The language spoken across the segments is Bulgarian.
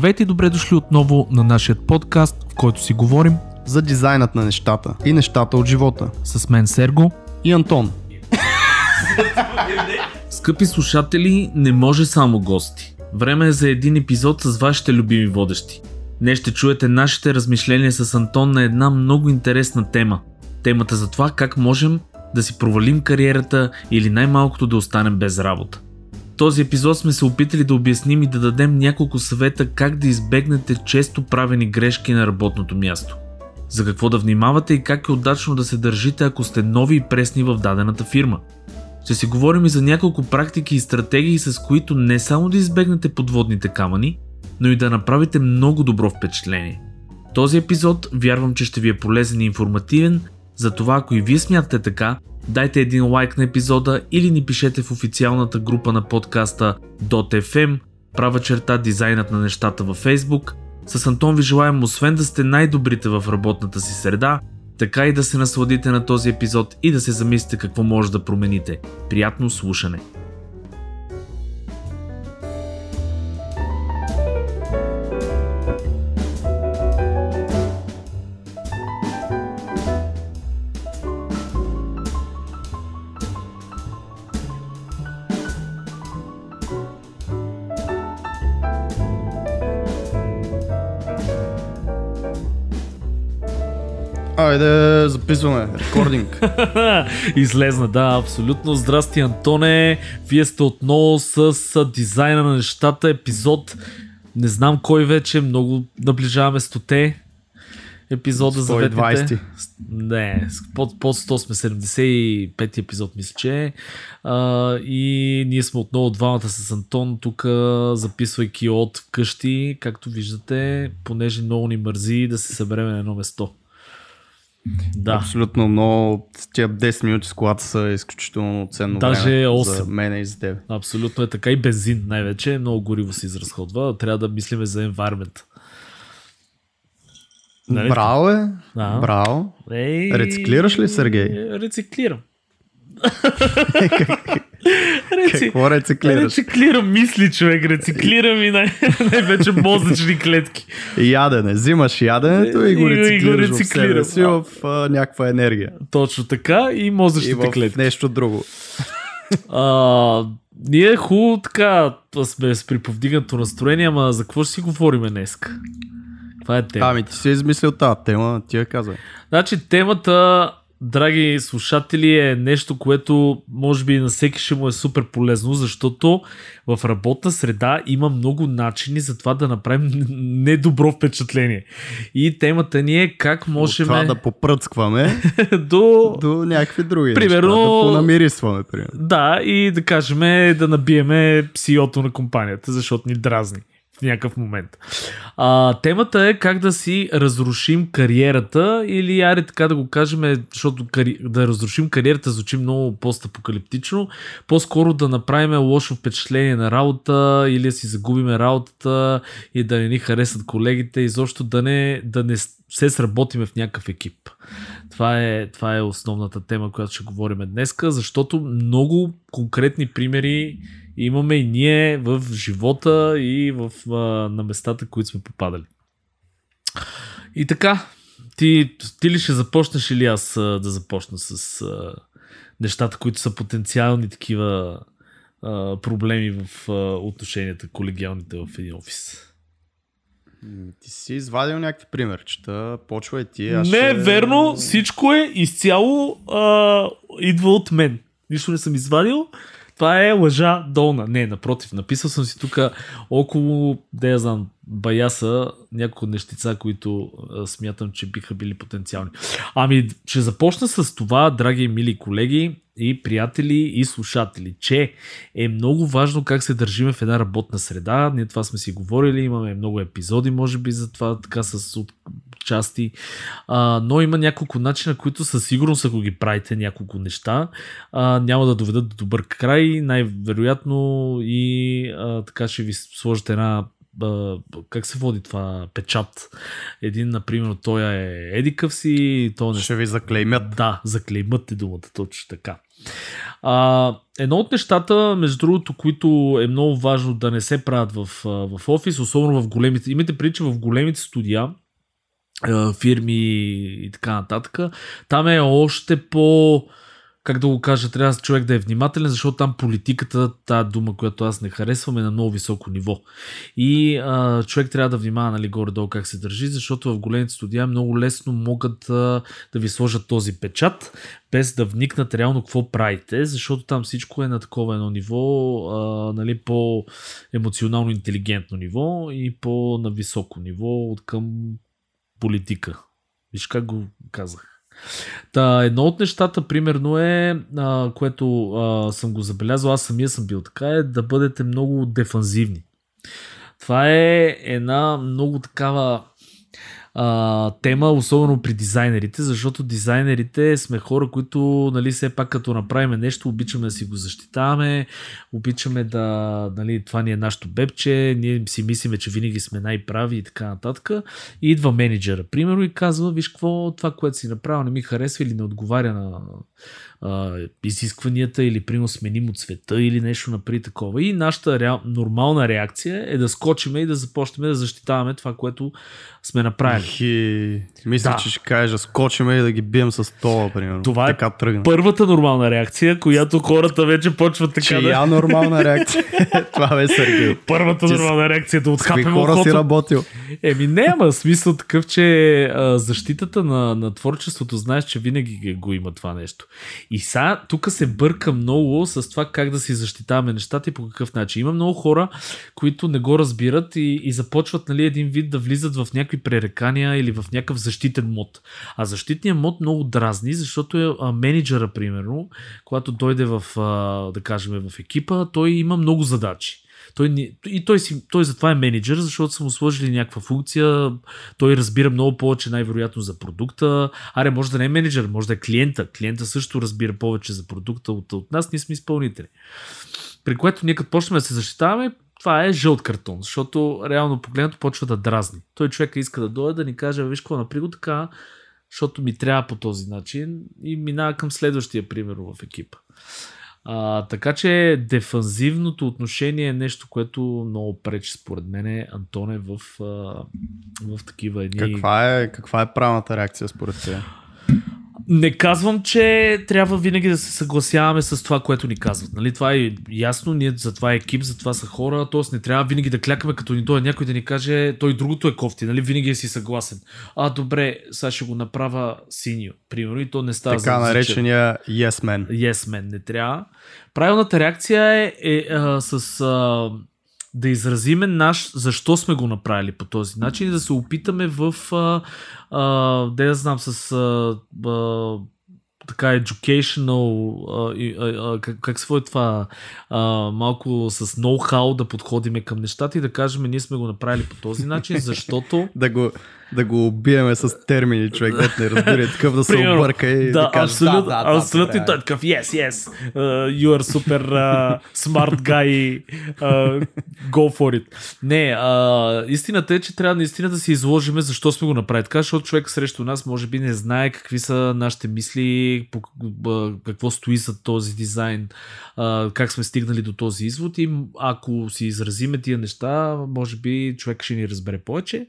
Здравейте и добре дошли отново на нашия подкаст, в който си говорим за дизайнът на нещата и нещата от живота. с мен Серго. И Антон. Скъпи слушатели, не може само гости. Време е за един епизод с вашите любими водещи. Днес ще чуете нашите размишления с Антон на една много интересна тема. Темата за това как можем да си провалим кариерата или най-малкото да останем без работа. Този епизод сме се опитали да обясним и да дадем няколко съвета как да избегнете често правени грешки на работното място. За какво да внимавате и как е удачно да се държите, ако сте нови и пресни в дадената фирма. Ще си говорим и за няколко практики и стратегии, с които не само да избегнете подводните камъни, но и да направите много добро впечатление. Този епизод вярвам, че ще ви е полезен и информативен, затова ако и вие смятате така, дайте един лайк на епизода или ни пишете в официалната група на подкаста .fm, права черта дизайнът на нещата във Facebook. С Антон ви желаем освен да сте най-добрите в работната си среда, така и да се насладите на този епизод и да се замислите какво може да промените. Приятно слушане! Айде, записваме. Рекординг. Излезна, да, абсолютно. Здрасти, Антоне. Вие сте отново с дизайна на нещата, епизод. Не знам кой вече, много наближаваме стоте епизода за 120. Не, под, под 100 сме 75 епизод, мисля, че е. а, И ние сме отново двамата с Антон, тук записвайки от къщи, както виждате, понеже много ни мързи да се съберем на едно место. Да. Абсолютно много. Тия 10 минути с колата са изключително ценно Даже време 8. за мен и за теб. Абсолютно е така и бензин най-вече. Много гориво се изразходва. Трябва да мислиме за environment. Нали? Браво е. Да. Браво. Ей, Рециклираш ли, Сергей? Рециклирам. Реци... Какво рециклираш? Рециклирам мисли, човек. Рециклирам и най- най-вече мозъчни клетки. Ядене. Взимаш яденето и И- го и го рециклираш в рециклирам. себе си в а, някаква енергия. Точно така и И мозъчните в клетки. нещо друго. А, ние хубаво така сме с приповдигнато настроение, ама за какво ще си говорим днес? Това е тема. Ами ти си измислил тази тема, ти я казвай. Значи темата, драги слушатели, е нещо, което може би на всеки ще му е супер полезно, защото в работна среда има много начини за това да направим недобро впечатление. И темата ни е как можем От това да попръцкваме до... до някакви други Примерно- неща. Да понамирисваме, примерно. Да, и да кажем да набиеме CEO-то на компанията, защото ни дразни в някакъв момент. А, темата е как да си разрушим кариерата или аре така да го кажем, защото кари... да разрушим кариерата звучи много постапокалиптично, по-скоро да направим лошо впечатление на работа или да си загубиме работата и да не ни харесат колегите, изобщо да не, да не се сработиме в някакъв екип. Това е, това е основната тема, която ще говорим днес, защото много конкретни примери имаме и ние в живота и в, а, на местата, които сме попадали. И така, ти, ти ли ще започнеш или аз а, да започна с а, нещата, които са потенциални такива а, проблеми в а, отношенията, колегиалните в един офис? Ти си извадил някакви примерчета, почвай ти. Аз Не ще... верно, всичко е изцяло а, идва от мен. Нищо не съм извадил. Това е лъжа долна. Не, напротив, написал съм си тук около, да я знам, баяса, няколко нещица, които а, смятам, че биха били потенциални. Ами, ще започна с това, драги и мили колеги и приятели и слушатели, че е много важно как се държиме в една работна среда. Ние това сме си говорили, имаме много епизоди, може би, за това така с части. А, но има няколко начина, които със сигурност, ако ги правите няколко неща, а, няма да доведат до добър край. Най-вероятно и а, така ще ви сложите една как се води това печат. Един, например, той е едикъв си, то не Ще ви заклеймят. да, заклеймът е думата, точно така. А, едно от нещата, между другото, които е много важно да не се правят в, в офис, особено в големите, имайте прича в големите студия, фирми и така нататък, там е още по как да го кажа, трябва човек да е внимателен, защото там политиката, тази дума, която аз не харесвам, е на много високо ниво. И а, човек трябва да внимава нали, горе-долу как се държи, защото в големите студия много лесно могат а, да ви сложат този печат, без да вникнат реално какво правите, защото там всичко е на такова едно ниво, а, нали, по-емоционално интелигентно ниво и по-на високо ниво от към политика. Виж как го казах. Та, едно от нещата, примерно е, а, което а, съм го забелязал, аз самия съм бил така, е да бъдете много дефанзивни. Това е една много такава а, тема, особено при дизайнерите, защото дизайнерите сме хора, които, нали, все пак като направим нещо, обичаме да си го защитаваме, обичаме да, нали, това ни е нашето бебче, ние си мислиме, че винаги сме най-прави и така нататък. И идва менеджера, примерно, и казва, виж какво, това, което си направил, не ми харесва или не отговаря на а, изискванията или примерно сменим от света или нещо напри такова. И нашата реал, нормална реакция е да скочиме и да започнем да защитаваме това, което сме направили. Хи, мисля, да. че ще кажа, скочиме и да ги бием с това, примерно. Това така е тръгна. първата нормална реакция, която хората вече почват така Че да... я нормална реакция. това бе Сергей. Първата Че нормална реакция е да отхапем хора си ухото. работил? Еми не, ама смисъл такъв, че а, защитата на, на творчеството, знаеш, че винаги го има това нещо. И сега тук се бърка много с това как да си защитаваме нещата и по какъв начин. Има много хора, които не го разбират и, и започват нали, един вид да влизат в някакви пререкания или в някакъв защитен мод. А защитният мод много дразни, защото е а, менеджера, примерно, когато дойде в, а, да кажем, в екипа, той има много задачи. Той, ни- и той, си, той затова е менеджер, защото са му сложили някаква функция, той разбира много повече най-вероятно за продукта. Аре, може да не е менеджер, може да е клиента. Клиента също разбира повече за продукта от, от нас, ние сме изпълнители. При което ние като почнем да се защитаваме, това е жълт картон, защото реално погледнато почва да дразни. Той човека иска да дойде да ни каже, виж какво, напри го така, защото ми трябва по този начин и минава към следващия, примерно, в екипа. А, така че дефанзивното отношение е нещо, което много пречи според мен Антоне в, в такива едни... Каква е, каква е правилната реакция според теб? Не казвам, че трябва винаги да се съгласяваме с това, което ни казват. Нали? Това е ясно, ние за това е екип, за това са хора, т.е. не трябва винаги да клякаме, като ни дойде някой да ни каже, той другото е кофти, нали? винаги е си съгласен. А, добре, сега ще го направя синьо, примерно, и то не става Така за наречения yes man. Yes, man, не трябва. Правилната реакция е, е а, с а, да изразиме наш, защо сме го направили по този начин и да се опитаме в, а, а, да я знам, с а, а, така educational, а, а, как, как се води това, а, малко с ноу-хау да подходиме към нещата и да кажем, ние сме го направили по този начин, защото Да го, да го убиеме с термини, човек, да не разбира, такъв да се Примерно, обърка и да, да, каже, абсолютно, да, да, да, абсолютно и той е такъв, yes, yes, uh, you are super uh, smart guy, uh, go for it. Не, uh, истината е, че трябва наистина да си изложиме защо сме го направили така, защото човек срещу нас може би не знае какви са нашите мисли, по, какво стои за този дизайн, uh, как сме стигнали до този извод и ако си изразиме тия неща, може би човек ще ни разбере повече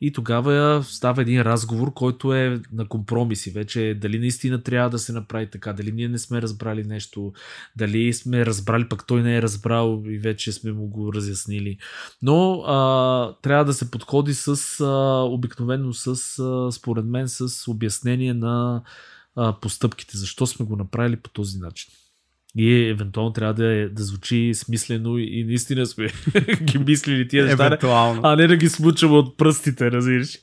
и тогава става един разговор, който е на компромиси вече. Дали наистина трябва да се направи така, дали ние не сме разбрали нещо, дали сме разбрали, пък той не е разбрал и вече сме му го разяснили. Но а, трябва да се подходи с а, обикновено с, а, според мен, с обяснение на а, постъпките, защо сме го направили по този начин. И евентуално трябва да, да звучи смислено и наистина сме ги мислили тия неща, а не да ги смучаме от пръстите, разбираш.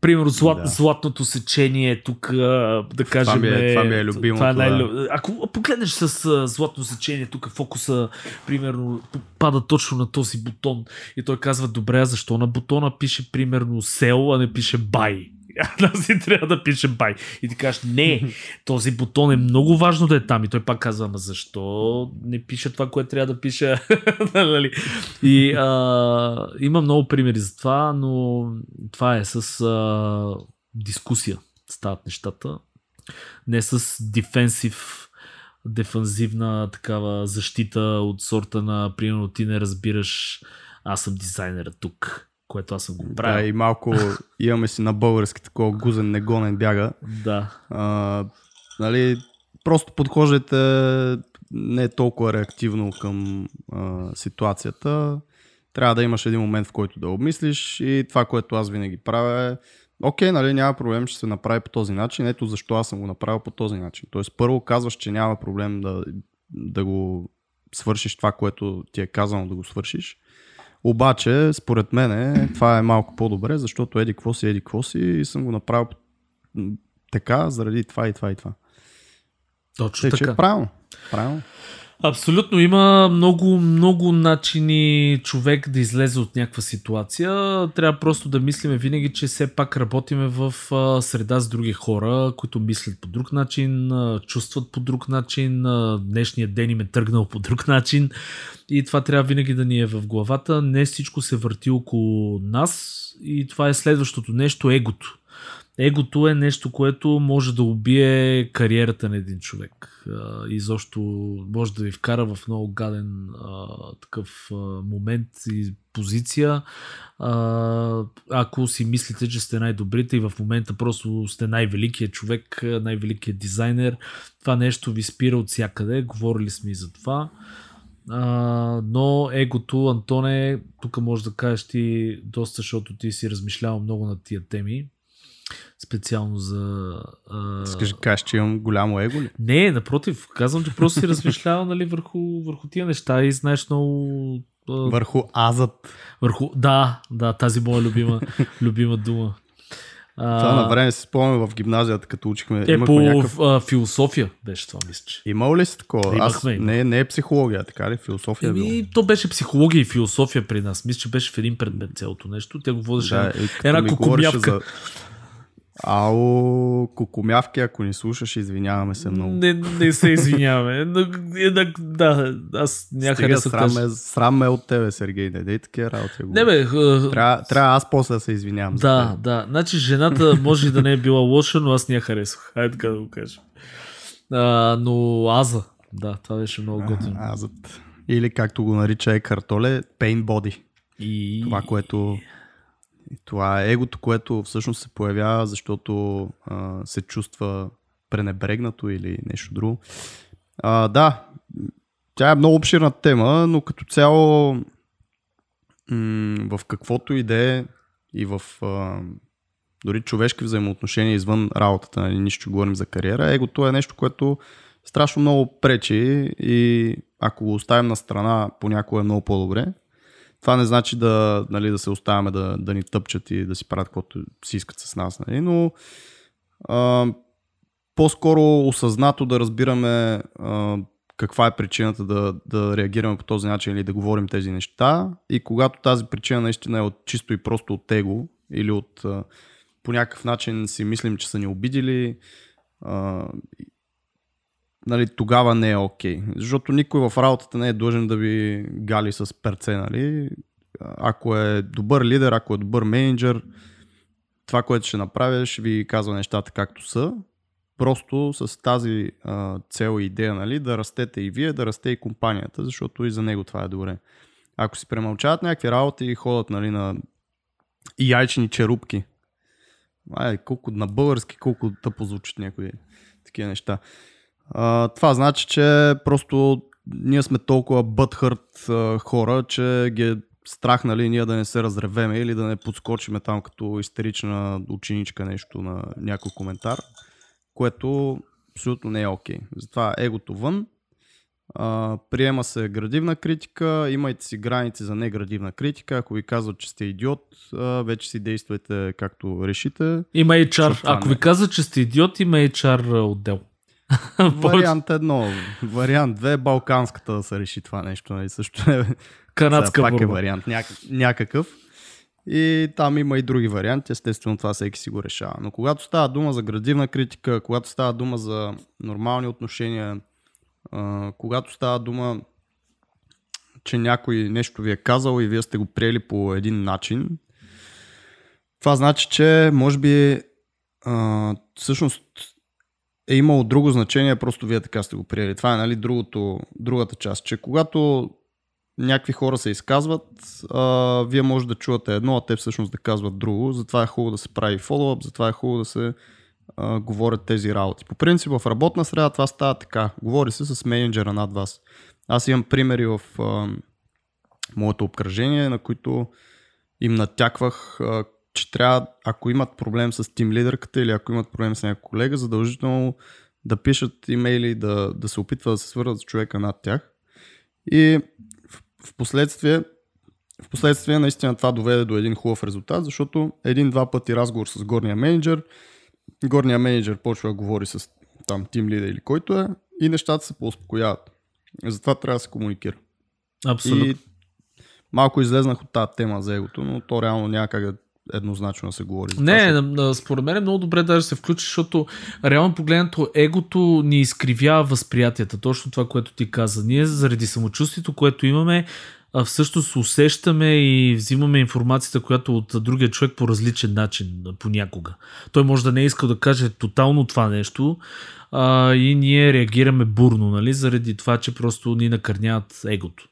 Примерно злат, Да. златното сечение тук, да кажем. ми е- това ми е любимото, това е най- да. Ако погледнеш с златно сечение, тук фокуса, примерно, пада точно на този бутон и той казва, добре, а защо на бутона пише примерно сел, а не пише бай? А си трябва да пише бай. И ти кажеш, не, този бутон е много важно да е там. И той пак казва, ама защо не пише това, което трябва да пише? Нали? и а, има много примери за това, но това е с а, дискусия стават нещата. Не с дефенсив дефанзивна такава защита от сорта на, примерно, ти не разбираш, аз съм дизайнера тук, което аз съм го правил. Да, и малко имаме си на български такова гузен негонен бяга. Да. А, нали, просто подхождайте не толкова реактивно към а, ситуацията. Трябва да имаш един момент, в който да обмислиш и това, което аз винаги правя е окей, нали, няма проблем, ще се направи по този начин. Ето защо аз съм го направил по този начин. Тоест, първо казваш, че няма проблем да, да го свършиш това, което ти е казано да го свършиш. Обаче, според мен, това е малко по-добре, защото еди какво си, еди какво си и съм го направил така, заради това и това и това. Точно Те, така. Че, правилно. правилно. Абсолютно. Има много, много начини човек да излезе от някаква ситуация. Трябва просто да мислиме винаги, че все пак работиме в среда с други хора, които мислят по друг начин, чувстват по друг начин, днешният ден им е тръгнал по друг начин и това трябва винаги да ни е в главата. Не всичко се върти около нас и това е следващото нещо, егото. Егото е нещо, което може да убие кариерата на един човек. И защо може да ви вкара в много гаден а, такъв а, момент и позиция. А, ако си мислите, че сте най-добрите и в момента просто сте най-великият човек, най-великият дизайнер, това нещо ви спира от всякъде. Говорили сме и за това. Uh, но егото, Антоне, тук може да кажеш ти доста, защото ти си размишлявал много на тия теми специално за... А... Скажи, кажеш, че имам голямо его ли? Не, напротив, казвам, че просто си размишлява нали, върху, върху тия неща и знаеш много... Върху азът. Върху... Да, да, тази моя любима, любима дума. Това на време си спомням в гимназията, като учихме. Е, по някакъв... а, философия беше това, мисля. Че. Имал ли си такова? Аз, не, не е психология, така ли? Философия Еми, е то беше психология и философия при нас. Мисля, че беше в един предмет цялото нещо. Тя го водеше да, една кукумявка. За Ао, кукумявки, ако ни слушаш, извиняваме се много. Не, не се извиняваме. да, да, аз няма харесвам срам, ме, срам ме от тебе, Сергей. Не дей такива работи. Не бе. Трябва, трябва аз после да се извинявам. Да, да. Значи жената може и да не е била лоша, но аз не я харесвах. Хайде така да го кажа. А, но Аза. Да, това беше много готино. Азът. Или както го нарича е картоле, pain body. И... Това, което и това е егото, което всъщност се появява, защото а, се чувства пренебрегнато или нещо друго. А, да, тя е много обширна тема, но като цяло м- в каквото и да е и в а, дори човешки взаимоотношения извън работата, нали, нищо говорим за кариера, егото е нещо, което страшно много пречи и ако го оставим на страна, понякога е много по-добре. Това не значи да, нали, да се оставяме да, да ни тъпчат и да си правят каквото си искат с нас. Нали? Но а, по-скоро осъзнато да разбираме а, каква е причината да, да реагираме по този начин или да говорим тези неща. И когато тази причина наистина е от чисто и просто от его или от а, по някакъв начин си мислим, че са ни обидили, а, нали, тогава не е окей. Okay. Защото никой в работата не е длъжен да ви гали с перце. Нали. Ако е добър лидер, ако е добър менеджер, това, което ще направи, ще ви казва нещата както са. Просто с тази а, цел и идея, нали, да растете и вие, да расте и компанията, защото и за него това е добре. Ако си премълчават някакви работи и ходят нали, на яйчени черупки, ай, колко на български, колко тъпо звучат някои такива неща. А, това значи, че просто ние сме толкова бътхърт хора, че ги е страх, нали, ние да не се разревеме или да не подскочиме там като истерична ученичка нещо на някой коментар, което абсолютно не е окей. Okay. Затова егото вън, а, приема се градивна критика, имайте си граници за неградивна критика. Ако ви казват, че сте идиот, а, вече си действайте както решите. Има HR. Ако ви казват, че сте идиот, има HR отдел. Вариант едно. Вариант две, балканската да се реши това нещо. Нали? Също е, Канадска пак е вариант няк... някакъв. И там има и други варианти, естествено това всеки си го решава. Но когато става дума за градивна критика, когато става дума за нормални отношения, когато става дума, че някой нещо ви е казал и вие сте го приели по един начин, това значи, че може би всъщност е имало друго значение, просто вие така сте го приели. Това е нали, другото, другата част, че когато някакви хора се изказват, а, вие може да чувате едно, а те всъщност да казват друго. Затова е хубаво да се прави фоллоуап, затова е хубаво да се а, говорят тези работи. По принцип в работна среда това става така. Говори се с менеджера над вас. Аз имам примери в а, моето обкръжение, на които им натяквах, а, че трябва, ако имат проблем с тим лидерката или ако имат проблем с някой колега, задължително да пишат имейли, да, да се опитват да се свързват с човека над тях. И в, в последствие в последствие наистина това доведе до един хубав резултат, защото един-два пъти разговор с горния менеджер, горния менеджер почва да говори с там тим лида или който е и нещата се поуспокояват. Затова трябва да се комуникира. Абсолютно. И малко излезнах от тази тема за егото, но то реално няма как да еднозначно да се говори. За не, това, според мен е много добре да се включи, защото реално погледнато егото ни изкривява възприятията. Точно това, което ти каза. Ние заради самочувствието, което имаме, а всъщност усещаме и взимаме информацията, която от другия човек по различен начин понякога. Той може да не е искал да каже тотално това нещо а, и ние реагираме бурно, нали, заради това, че просто ни накърняват егото.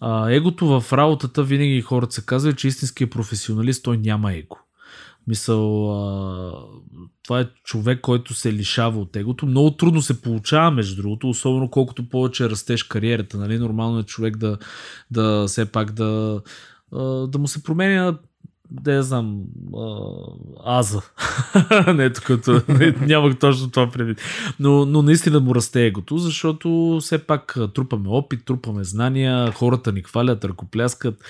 А, егото в работата винаги хората се казва, че истинският професионалист той няма его. Мисъл, а, това е човек, който се лишава от егото. Много трудно се получава, между другото, особено колкото повече растеш кариерата. Нали? Нормално е човек да, да все пак да, да му се променя да знам, аза. не, като нямах точно това предвид. Но, но наистина му расте егото, защото все пак трупаме опит, трупаме знания, хората ни хвалят, ръкопляскат,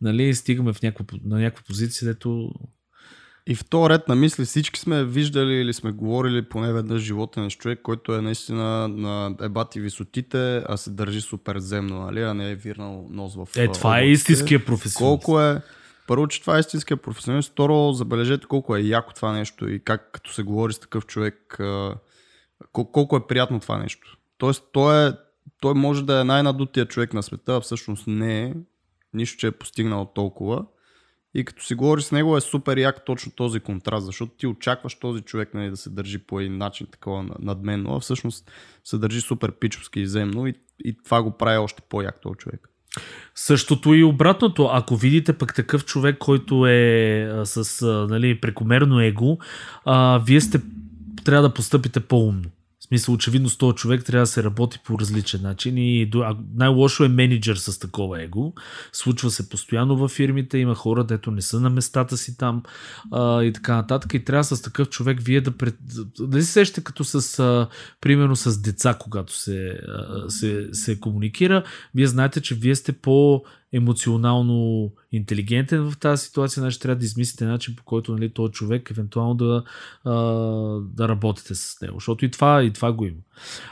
нали, стигаме в някаква, на някаква позиция, дето и в този ред на мисли всички сме виждали или сме говорили поне веднъж живота на човек, който е наистина на ебати висотите, а се държи супер земно, нали? а не е вирнал нос в Е, това е истинския професионалист. Колко е, първо, че това е истинския професионалист, второ, забележете колко е яко това нещо и как като се говори с такъв човек, колко е приятно това нещо. Тоест, той, е, той може да е най-надутия човек на света, а всъщност не е, нищо, че е постигнал толкова и като си говори с него е супер як точно този контраст, защото ти очакваш този човек нали, да се държи по един начин такова надменно, а всъщност се държи супер пичовски и земно и, и това го прави още по-як този човек. Същото и обратното. Ако видите пък такъв човек, който е с нали, прекомерно его, а, вие сте трябва да постъпите по-умно смисъл, очевидно с този човек трябва да се работи по различен начин и най-лошо е менеджер с такова его. Случва се постоянно във фирмите, има хора, дето не са на местата си там а, и така нататък. И трябва с такъв човек вие да... Пред... Да се сещате като с, а, примерно с деца, когато се, а, се, се комуникира. Вие знаете, че вие сте по емоционално интелигентен в тази ситуация, значи трябва да измислите начин по който нали, този човек евентуално да, а, да работите с него. Защото и това, и това го има.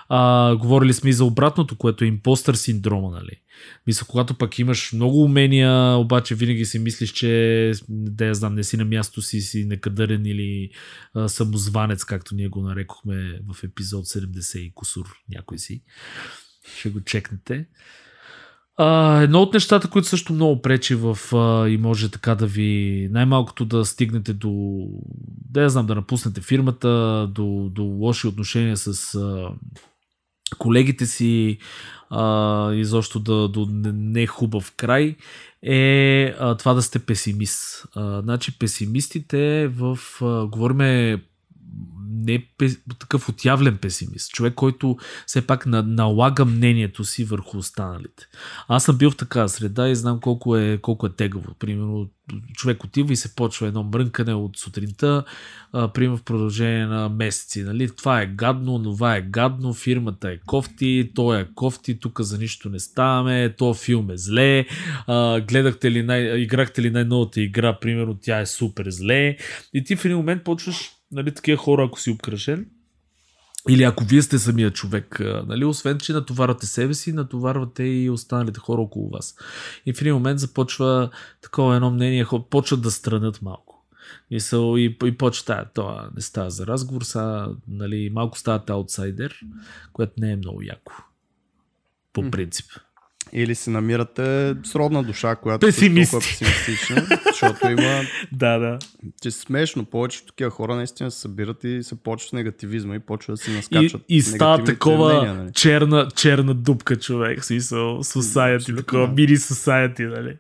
А, говорили сме и за обратното, което е импостър синдрома. Нали. Мисля, когато пък имаш много умения, обаче винаги си мислиш, че да я знам, не си на място си, си некадърен или а, самозванец, както ние го нарекохме в епизод 70 и кусур някой си. Ще го чекнете. А, едно от нещата, които също много пречи в а, и може така да ви най-малкото да стигнете до да я знам, да напуснете фирмата, до, до лоши отношения с а, колегите си, а, изобщо да, до не е хубав край, е а, това да сте песимист. А, значи песимистите в, а, говориме не такъв отявлен песимист. Човек, който все пак на, налага мнението си върху останалите. Аз съм бил в такава среда и знам колко е, колко е тегаво. Примерно, човек отива и се почва едно мрънкане от сутринта, а, примерно в продължение на месеци. Нали? Това е гадно, това е гадно, фирмата е кофти, то е кофти, тук за нищо не ставаме, то филм е зле, а, гледахте ли, най- играхте ли най-новата игра, примерно тя е супер зле. И ти в един момент почваш нали, такива хора, ако си обкръжен, или ако вие сте самия човек, нали, освен, че натоварвате себе си, натоварвате и останалите хора около вас. И в един момент започва такова едно мнение, почват да странят малко. Мисъл, и, и почва това не става за разговор, са, нали, малко ставате аутсайдер, което не е много яко. По принцип. Или се намирате сродна душа, която Песимисти. е песимистична, защото има Да, да. че смешно, повечето такива хора наистина се събират и се почват с негативизма и почват да си И, наскачат. и става негативните такова мнения, нали? черна, черна дупка човек, смисъл, society, такова, да. мини society, нали?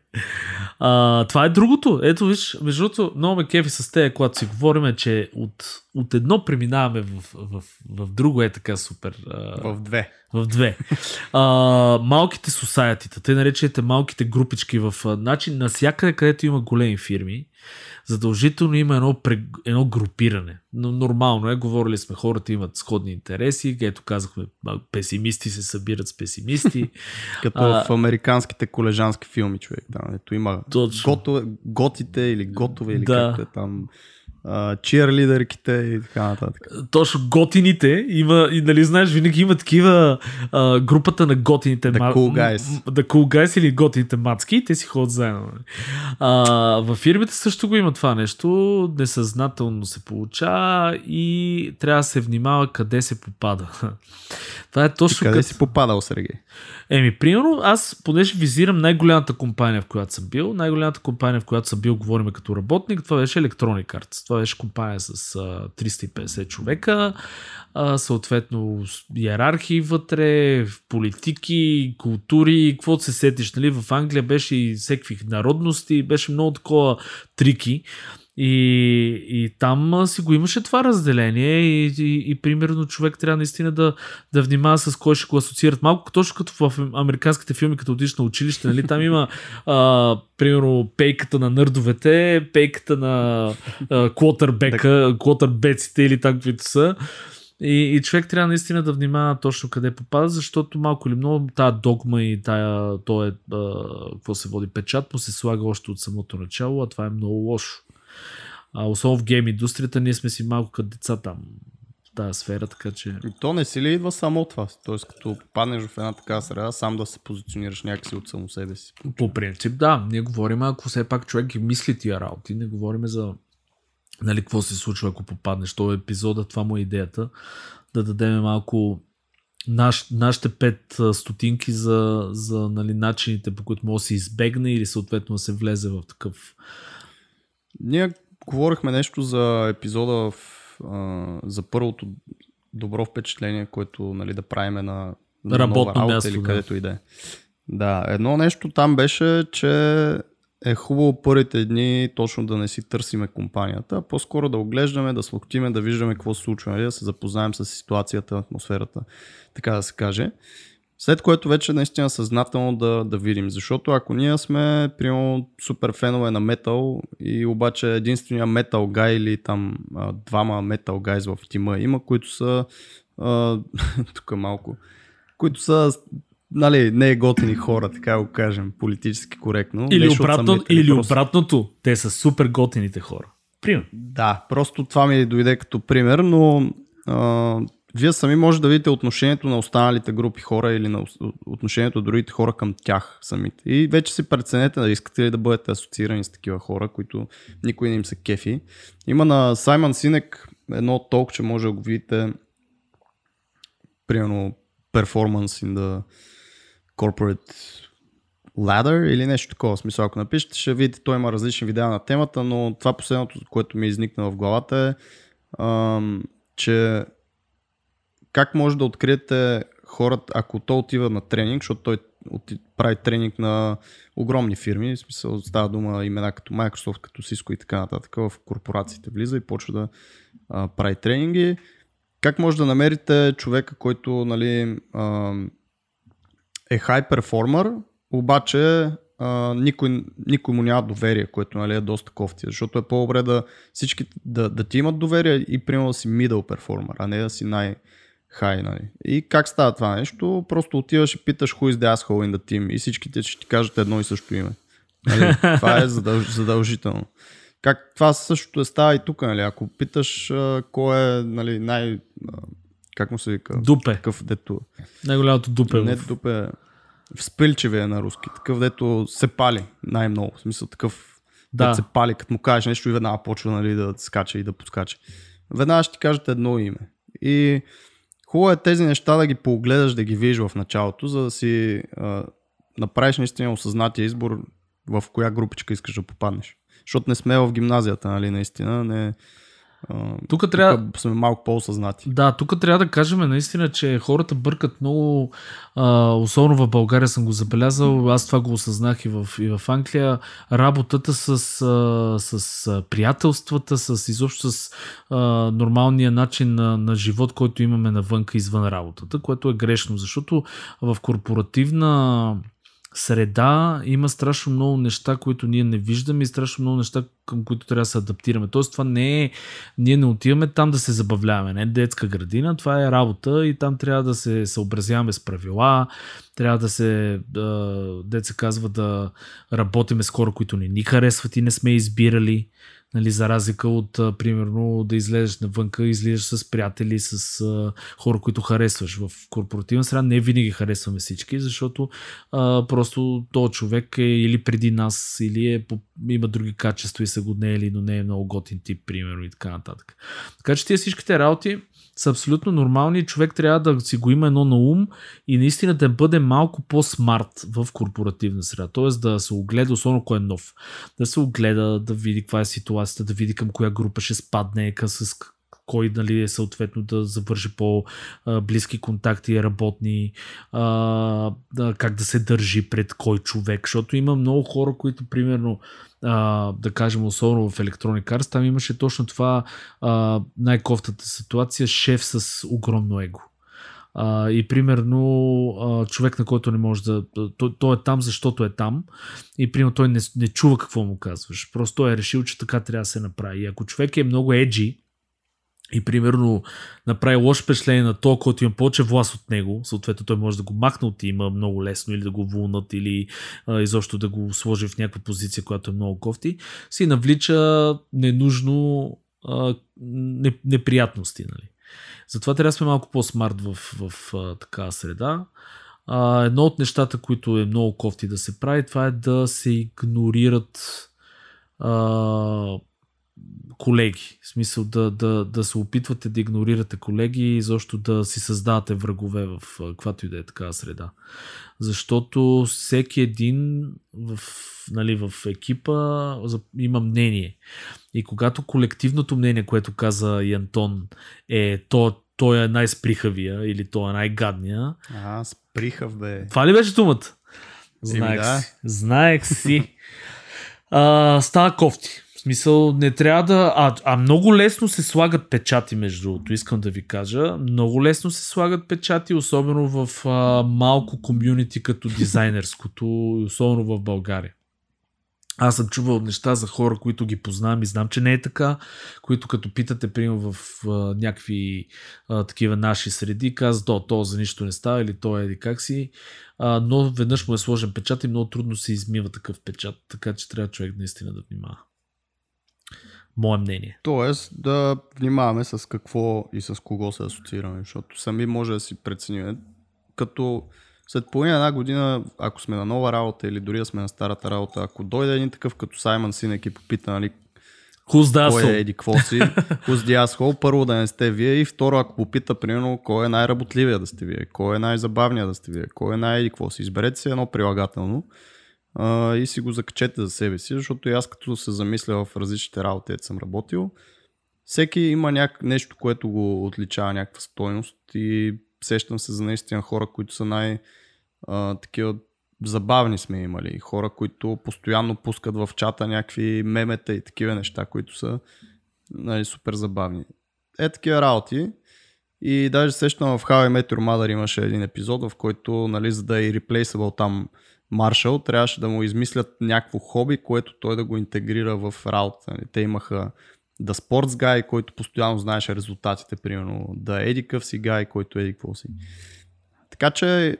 А, това е другото. Ето виж, между другото, много ме кефи с тея, когато си говорим, че от, от едно преминаваме в, в, в, в друго е така супер. А, В две. В две. А, малките society, те наречените малките групички в начин, навсякъде където има големи фирми, задължително има едно, едно групиране. Но нормално е, говорили сме, хората имат сходни интереси, ето казахме, песимисти се събират с песимисти. Като А- в американските колежански филми, човек. Там, ето има Точно. готове, готите или готове, или Да. както е там, чиърлидерките и така нататък. Точно готините има, и нали знаеш, винаги има такива а, групата на готините The cool guys. The cool guys или готините мацки, и те си ходят заедно. нали. А, във фирмите също го има това нещо, несъзнателно се получава и трябва да се внимава къде се попада. Това е точно Къде като... си попадал, Сергей? Еми, примерно, аз понеже визирам най-голямата компания, в която съм бил, най-голямата компания, в която съм бил, говорим като работник, това беше Electronic Arts. Това беше компания с а, 350 човека, а, съответно иерархии вътре, политики, култури, какво се сетиш, нали? В Англия беше и всеки народности, беше много такова трики. И, и там а, си го имаше това разделение и, и, и примерно човек трябва наистина да, да внимава с кой ще го асоциират. Малко точно като в американските филми, като отидеш на училище, нали? там има а, примерно пейката на нърдовете, пейката на а, квотърбека, квотърбеците или там каквито са. И, и човек трябва наистина да внимава точно къде попада, защото малко или много тая догма и тая, то е, а, какво се води печат, му се слага още от самото начало, а това е много лошо. А, особено в гейм индустрията, ние сме си малко като деца там в тази сфера, така че... И то не си ли идва само от това? Тоест, като паднеш в една такава среда, сам да се позиционираш някакси от само себе си. По принцип, да. Ние говорим, ако все пак човек ги мисли тия работи, не говорим за нали, какво се случва, ако попаднеш. Това епизода, това му е идеята. Да дадем малко наш, нашите пет стотинки за, за нали, начините, по които може да се избегне или съответно да се влезе в такъв... Ние говорихме нещо за епизода в, а, за първото добро впечатление, което нали, да правиме на, на Работно нова работа място, или да. където и да е. Да, едно нещо там беше, че е хубаво първите дни точно да не си търсиме компанията, а по-скоро да оглеждаме, да слуктиме, да виждаме какво се случва, нали, да се запознаем с ситуацията, атмосферата, така да се каже. След което вече наистина съзнателно да, да видим. Защото ако ние сме, примерно, супер фенове на метал и обаче единствения метал гай или там а, двама метал гайз в тима има, които са а, тук малко, които са нали, не е готини хора, така го кажем, политически коректно. Или, обратно, метали, или просто- обратното. Те са супер готините хора. Пример. Да, просто това ми дойде като пример, но а, вие сами може да видите отношението на останалите групи хора или на отношението на другите хора към тях самите. И вече си преценете да искате ли да бъдете асоциирани с такива хора, които никой не им се кефи. Има на Саймън Синек едно толк, че може да го видите примерно performance in the corporate ladder или нещо такова. Смисъл, ако напишете, ще видите, той има различни видеа на темата, но това последното, което ми изникна в главата е, ам, че как може да откриете хората, ако то отива на тренинг, защото той прави тренинг на огромни фирми, в смисъл става дума имена като Microsoft, като Cisco и така нататък, в корпорациите влиза и почва да а, прави тренинги. Как може да намерите човека, който нали, ам, е хай перформер, обаче а, никой, никой му няма доверие, което нали, е доста кофти, защото е по-добре да всички да, да ти имат доверие и примерно да си middle перформер, а не да си най- хай, нали. И как става това нещо? Просто отиваш и питаш who is the asshole in the team и всичките ще ти кажат едно и също име. Нали? Това е задълж, задължително. Как това същото е става и тук, нали? Ако питаш а, кой е нали, най... А, как му се вика? Дупе. Такъв, дето... Най-голямото дупе. Не в... дупе... Вспилчиве е на руски. Такъв, дето се пали най-много. В смисъл такъв, Да. да. се пали, като му кажеш нещо и веднага почва нали, да скача и да подскача. Веднага ще ти кажат едно име. И хубаво е тези неща да ги погледаш, да ги видиш в началото, за да си а, направиш наистина осъзнатия избор в коя групичка искаш да попаднеш. Защото не сме в гимназията, нали, наистина. Не, тук трябва. Тук сме малко по-осъзнати. Да, тук трябва да кажем наистина, че хората бъркат много. А, особено в България съм го забелязал. Аз това го осъзнах и в, и в Англия. Работата с, а, с приятелствата, с изобщо с а, нормалния начин на, на живот, който имаме навънка извън работата, което е грешно, защото в корпоративна среда има страшно много неща, които ние не виждаме и страшно много неща, към които трябва да се адаптираме. Тоест това не е, ние не отиваме там да се забавляваме, не е детска градина, това е работа и там трябва да се съобразяваме с правила, трябва да се, деца казва, да работиме с хора, които не ни харесват и не сме избирали. Нали, за разлика от, примерно, да излезеш навънка, излизаш с приятели, с хора, които харесваш. В корпоративна среда не винаги харесваме всички, защото а, просто този човек е или преди нас, или е, има други качества и са го не но не е много готин тип, примерно, и така нататък. Така че тия всичките работи са абсолютно нормални човек трябва да си го има едно на ум и наистина да бъде малко по-смарт в корпоративна среда. Тоест да се огледа, особено кой е нов. Да се огледа, да види каква е ситуацията, да види към коя група ще спадне, с кой нали, е съответно да завърши по-близки контакти, работни, как да се държи пред кой човек, защото има много хора, които примерно а, да кажем особено в Electronic Arts, там имаше точно това а, най-кофтата ситуация, шеф с огромно его. А, и примерно а, човек, на който не може да. Той, той е там, защото е там. И примерно той не, не чува какво му казваш. Просто той е решил, че така трябва да се направи. И ако човек е много еджи, и примерно направи лошо впечатление на то, който има повече власт от него, съответно той може да го махне от има много лесно или да го вълнат или а, изобщо да го сложи в някаква позиция, която е много кофти, си навлича ненужно а, не, неприятности. Нали. Затова трябва да сме малко по-смарт в, в а, такава среда. А, едно от нещата, които е много кофти да се прави, това е да се игнорират а, колеги. В смисъл да, да, да се опитвате да игнорирате колеги и защо да си създавате врагове в каквато и да е такава среда. Защото всеки един в, нали, в екипа има мнение. И когато колективното мнение, което каза и Антон, е то, той е най-сприхавия или той е най-гадния. А, сприхав бе. Това ли беше думата? Знаех да. си. Знаех си. А, става кофти смисъл, не трябва да. А, а много лесно се слагат печати, между другото, искам да ви кажа. Много лесно се слагат печати, особено в а, малко комюнити като дизайнерското, особено в България. Аз съм чувал неща за хора, които ги познавам и знам, че не е така, които като питате, примерно в а, някакви а, такива наши среди, казват, то, то за нищо не става или то е как си, а, но веднъж му е сложен печат и много трудно се измива такъв печат, така че трябва човек наистина да внимава. Мое мнение. Тоест да внимаваме с какво и с кого се асоциираме, защото сами може да си преценим. Като след половина една година, ако сме на нова работа или дори да сме на старата работа, ако дойде един такъв като Саймън Синек и попита, нали, Who's кой е еди какво си, who's the първо да не сте вие и второ, ако попита, примерно, кой е най-работливия да сте вие, кой е най-забавния да сте вие, кой е най-еди какво си, изберете си едно прилагателно а, и си го закачете за себе си, защото аз като се замисля в различните работи, където съм работил, всеки има няк... нещо, което го отличава някаква стойност и сещам се за наистина хора, които са най- а, такива забавни сме имали. Хора, които постоянно пускат в чата някакви мемета и такива неща, които са нали, супер забавни. Е такива работи. И даже сещам в How I Met Your Mother имаше един епизод, в който, нали, за да е replaceable там Маршал, трябваше да му измислят някакво хоби, което той да го интегрира в работа. Нали, те имаха да Sports Guy, който постоянно знаеше резултатите, примерно да Еди къв си гай, който еди какво си. Така че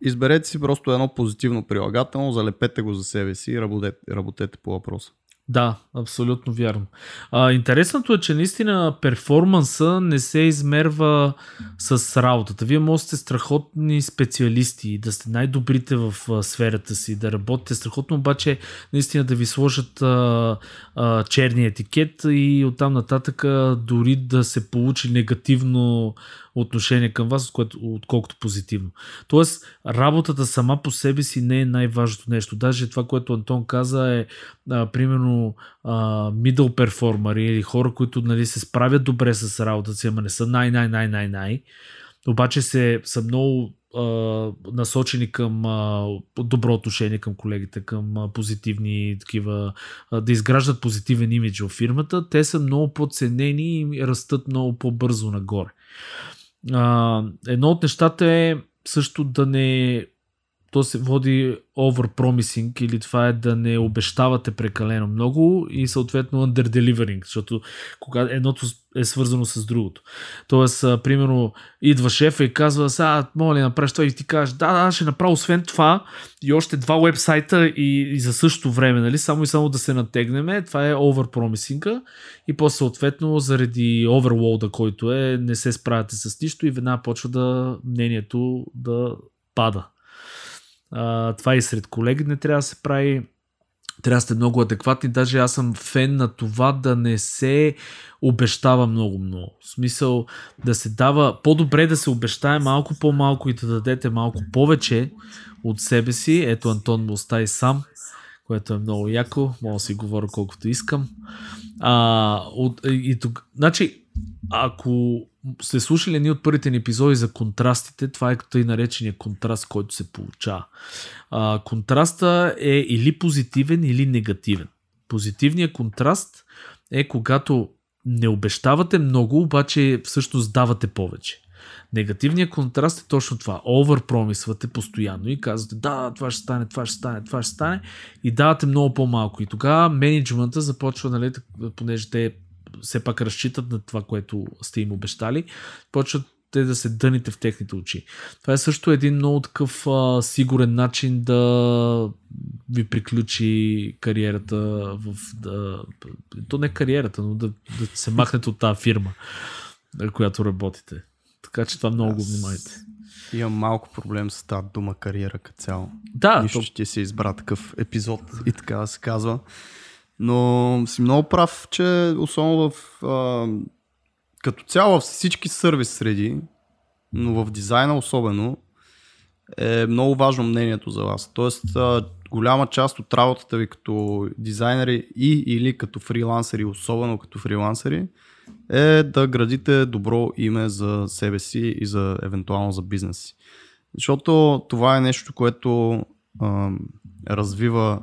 изберете си просто едно позитивно прилагателно, залепете го за себе си и работете, работете по въпроса. Да, абсолютно вярно. А, интересното е, че наистина перформанса не се измерва с работата. Вие може да сте страхотни специалисти, да сте най-добрите в а, сферата си, да работите страхотно, обаче наистина да ви сложат а, а, черния етикет и оттам нататък дори да се получи негативно отношение към вас, отколкото позитивно. Тоест, работата сама по себе си не е най-важното нещо. Даже това, което Антон каза е, а, примерно, а, middle performer или хора, които нали, се справят добре с работата си, ама не са най-най-най-най-най, обаче се, са много насочени към добро отношение към колегите, към позитивни такива, да изграждат позитивен имидж в фирмата, те са много по-ценени и растат много по-бързо нагоре. Едно от нещата е също да не то се води overpromising или това е да не обещавате прекалено много и съответно underdelivering, защото кога едното е свързано с другото. Тоест, примерно, идва шефа и казва, сега, моля ли направиш това и ти кажеш, да, да, ще направя освен това и още два вебсайта и, и за същото време, нали, само и само да се натегнеме, това е overpromising и после съответно заради overload който е, не се справяте с нищо и веднага почва да мнението да пада. Това и сред колеги не трябва да се прави. Трябва да сте много адекватни. Даже аз съм фен на това да не се обещава много-много. В смисъл да се дава, по-добре да се обещае малко по-малко и да дадете малко повече от себе си. Ето Антон му остави сам, което е много яко. Мога да си говоря колкото искам. А, от, и, тук, значи, ако сте слушали ни от първите ни епизоди за контрастите, това е тъй наречения контраст, който се получава. А, контраста е или позитивен, или негативен. Позитивният контраст е когато не обещавате много, обаче всъщност давате повече. Негативният контраст е точно това. Оверпромисвате постоянно и казвате, да, това ще стане, това ще стане, това ще стане и давате много по-малко. И тогава менеджмента започва, нали, понеже те все пак разчитат на това, което сте им обещали, почват те да се дъните в техните очи. Това е също един много такъв а, сигурен начин да ви приключи кариерата в... Да, то не кариерата, но да, да се махнете от тази фирма, на която работите. Така че това много го внимайте. Имам малко проблем с тази дума кариера като цяло. Да. Нищо, то... ти си избра такъв епизод и така да се казва. Но си много прав, че особено в а, като цяло във всички сервис среди, но в дизайна особено, е много важно мнението за вас. Тоест, а, голяма част от работата ви като дизайнери и или като фрилансери, особено като фрилансери, е да градите добро име за себе си и за евентуално за бизнес си. Защото това е нещо, което а, развива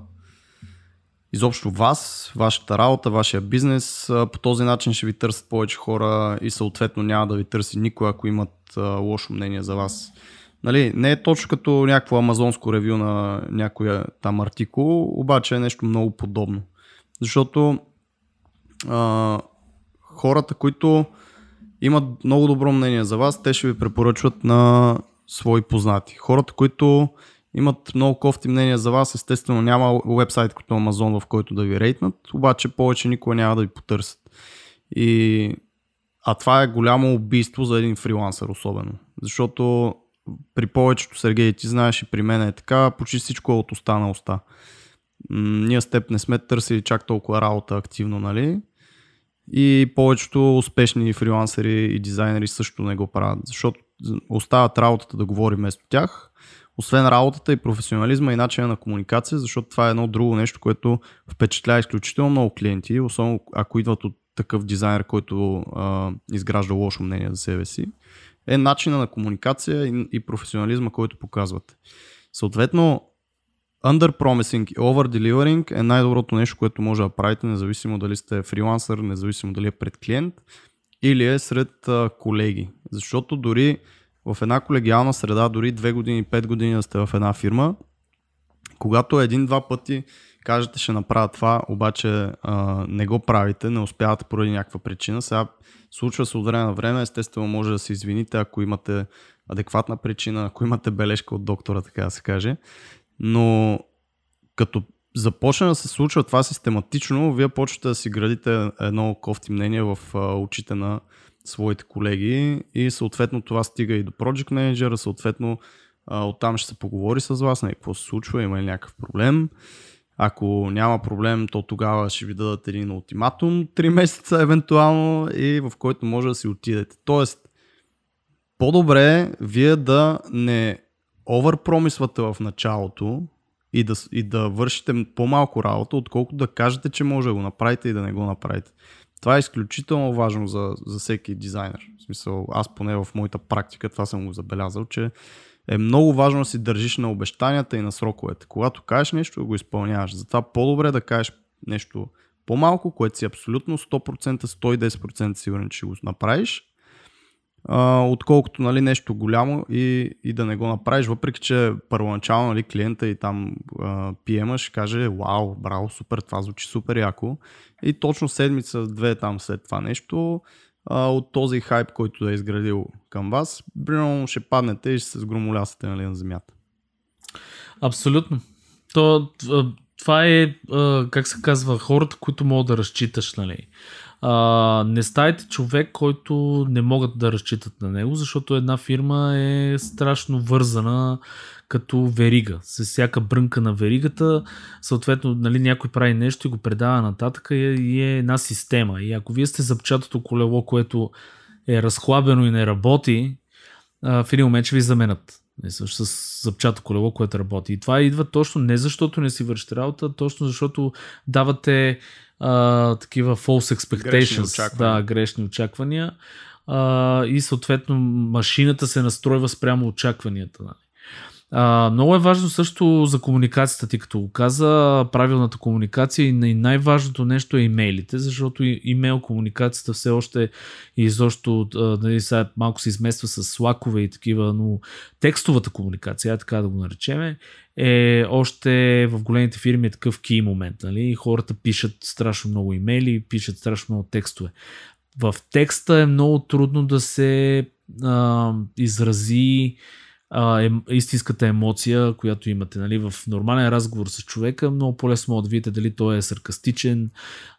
изобщо вас, вашата работа, вашия бизнес. По този начин ще ви търсят повече хора и съответно няма да ви търси никой, ако имат лошо мнение за вас. Нали, не е точно като някакво амазонско ревю на някоя там артикул, обаче е нещо много подобно. Защото а, хората, които имат много добро мнение за вас, те ще ви препоръчват на свои познати. Хората, които имат много кофти мнения за вас. Естествено няма вебсайт като Amazon, в който да ви рейтнат, обаче повече никога няма да ви потърсят. И... А това е голямо убийство за един фрилансър особено. Защото при повечето, Сергей, ти знаеш и при мен е така, почти всичко е от уста на уста. Ние с теб не сме търсили чак толкова работа активно, нали? И повечето успешни фрилансери и дизайнери също не го правят, защото остават работата да говори вместо тях освен работата и професионализма и начина на комуникация, защото това е едно друго нещо, което впечатлява изключително много клиенти, особено ако идват от такъв дизайнер, който а, изгражда лошо мнение за себе си, е начина на комуникация и, и професионализма, който показвате. Съответно, underpromising и over-delivering е най-доброто нещо, което може да правите, независимо дали сте фрилансър, независимо дали е пред клиент или е сред а, колеги. Защото дори в една колегиална среда, дори 2 години, 5 години да сте в една фирма, когато един-два пъти кажете ще направя това, обаче а, не го правите, не успявате поради някаква причина, сега случва се от време на време, естествено може да се извините, ако имате адекватна причина, ако имате бележка от доктора, така да се каже, но като започне да се случва това систематично, вие почвате да си градите едно кофти мнение в очите на своите колеги и съответно това стига и до Project Manager, съответно оттам ще се поговори с вас, на нали, какво се случва, има ли някакъв проблем. Ако няма проблем, то тогава ще ви дадат един ултиматум 3 месеца евентуално и в който може да си отидете. Тоест, по-добре вие да не оверпромисвате в началото и да, и да вършите по-малко работа, отколкото да кажете, че може да го направите и да не го направите. Това е изключително важно за, за всеки дизайнер. В смисъл, аз поне в моята практика това съм го забелязал, че е много важно да си държиш на обещанията и на сроковете. Когато кажеш нещо, го изпълняваш. Затова по-добре да кажеш нещо по-малко, което си абсолютно 100%, 110% сигурен, че го направиш, а, отколкото нали, нещо голямо и, и да не го направиш, въпреки че първоначално нали, клиента и там пиема ще каже, вау, браво, супер, това звучи супер яко. И точно седмица, две там след това нещо, а, от този хайп, който е изградил към вас, примерно ще паднете и ще се сгромолясате нали, на земята. Абсолютно. То, това е, как се казва, хората, които могат да разчиташ, нали. А, не ставайте човек, който не могат да разчитат на него, защото една фирма е страшно вързана като верига. С всяка брънка на веригата, съответно, нали, някой прави нещо и го предава нататък и е една система. И ако вие сте запчатото колело, което е разхлабено и не работи, в един момент ще ви заменят. С запчато колело, което работи. И това идва точно не защото не си вършите работа, точно защото давате а, такива false expectations, грешни да, грешни очаквания а, и съответно машината се настройва спрямо очакванията. Нали. А, много е важно също за комуникацията ти, като го каза, правилната комуникация и най-важното нещо е имейлите, защото имейл комуникацията все още и изобщо нали, малко се измества с слакове и такива, но текстовата комуникация, така да го наречеме, е още в големите фирми е такъв ки момент. Нали? Хората пишат страшно много имейли, пишат страшно много текстове. В текста е много трудно да се а, изрази а, е, истинската емоция, която имате. Нали? В нормален разговор с човека много по-лесно да видите дали той е саркастичен,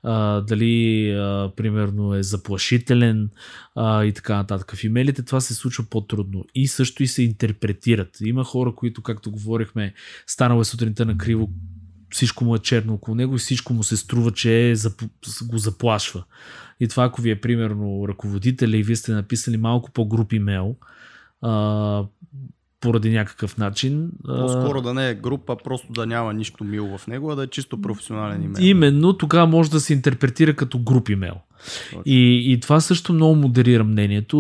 а, дали а, примерно е заплашителен а, и така нататък. В имейлите това се случва по-трудно и също и се интерпретират. Има хора, които, както говорихме, станало е сутринта на криво, всичко му е черно около него и всичко му се струва, че е, го заплашва. И това, ако ви е примерно ръководител и вие сте написали малко по-груп имейл, поради някакъв начин. По-скоро да не е група, просто да няма нищо мил в него, а да е чисто професионален имейл. Именно тогава може да се интерпретира като груп имейл. И, и това също много модерира мнението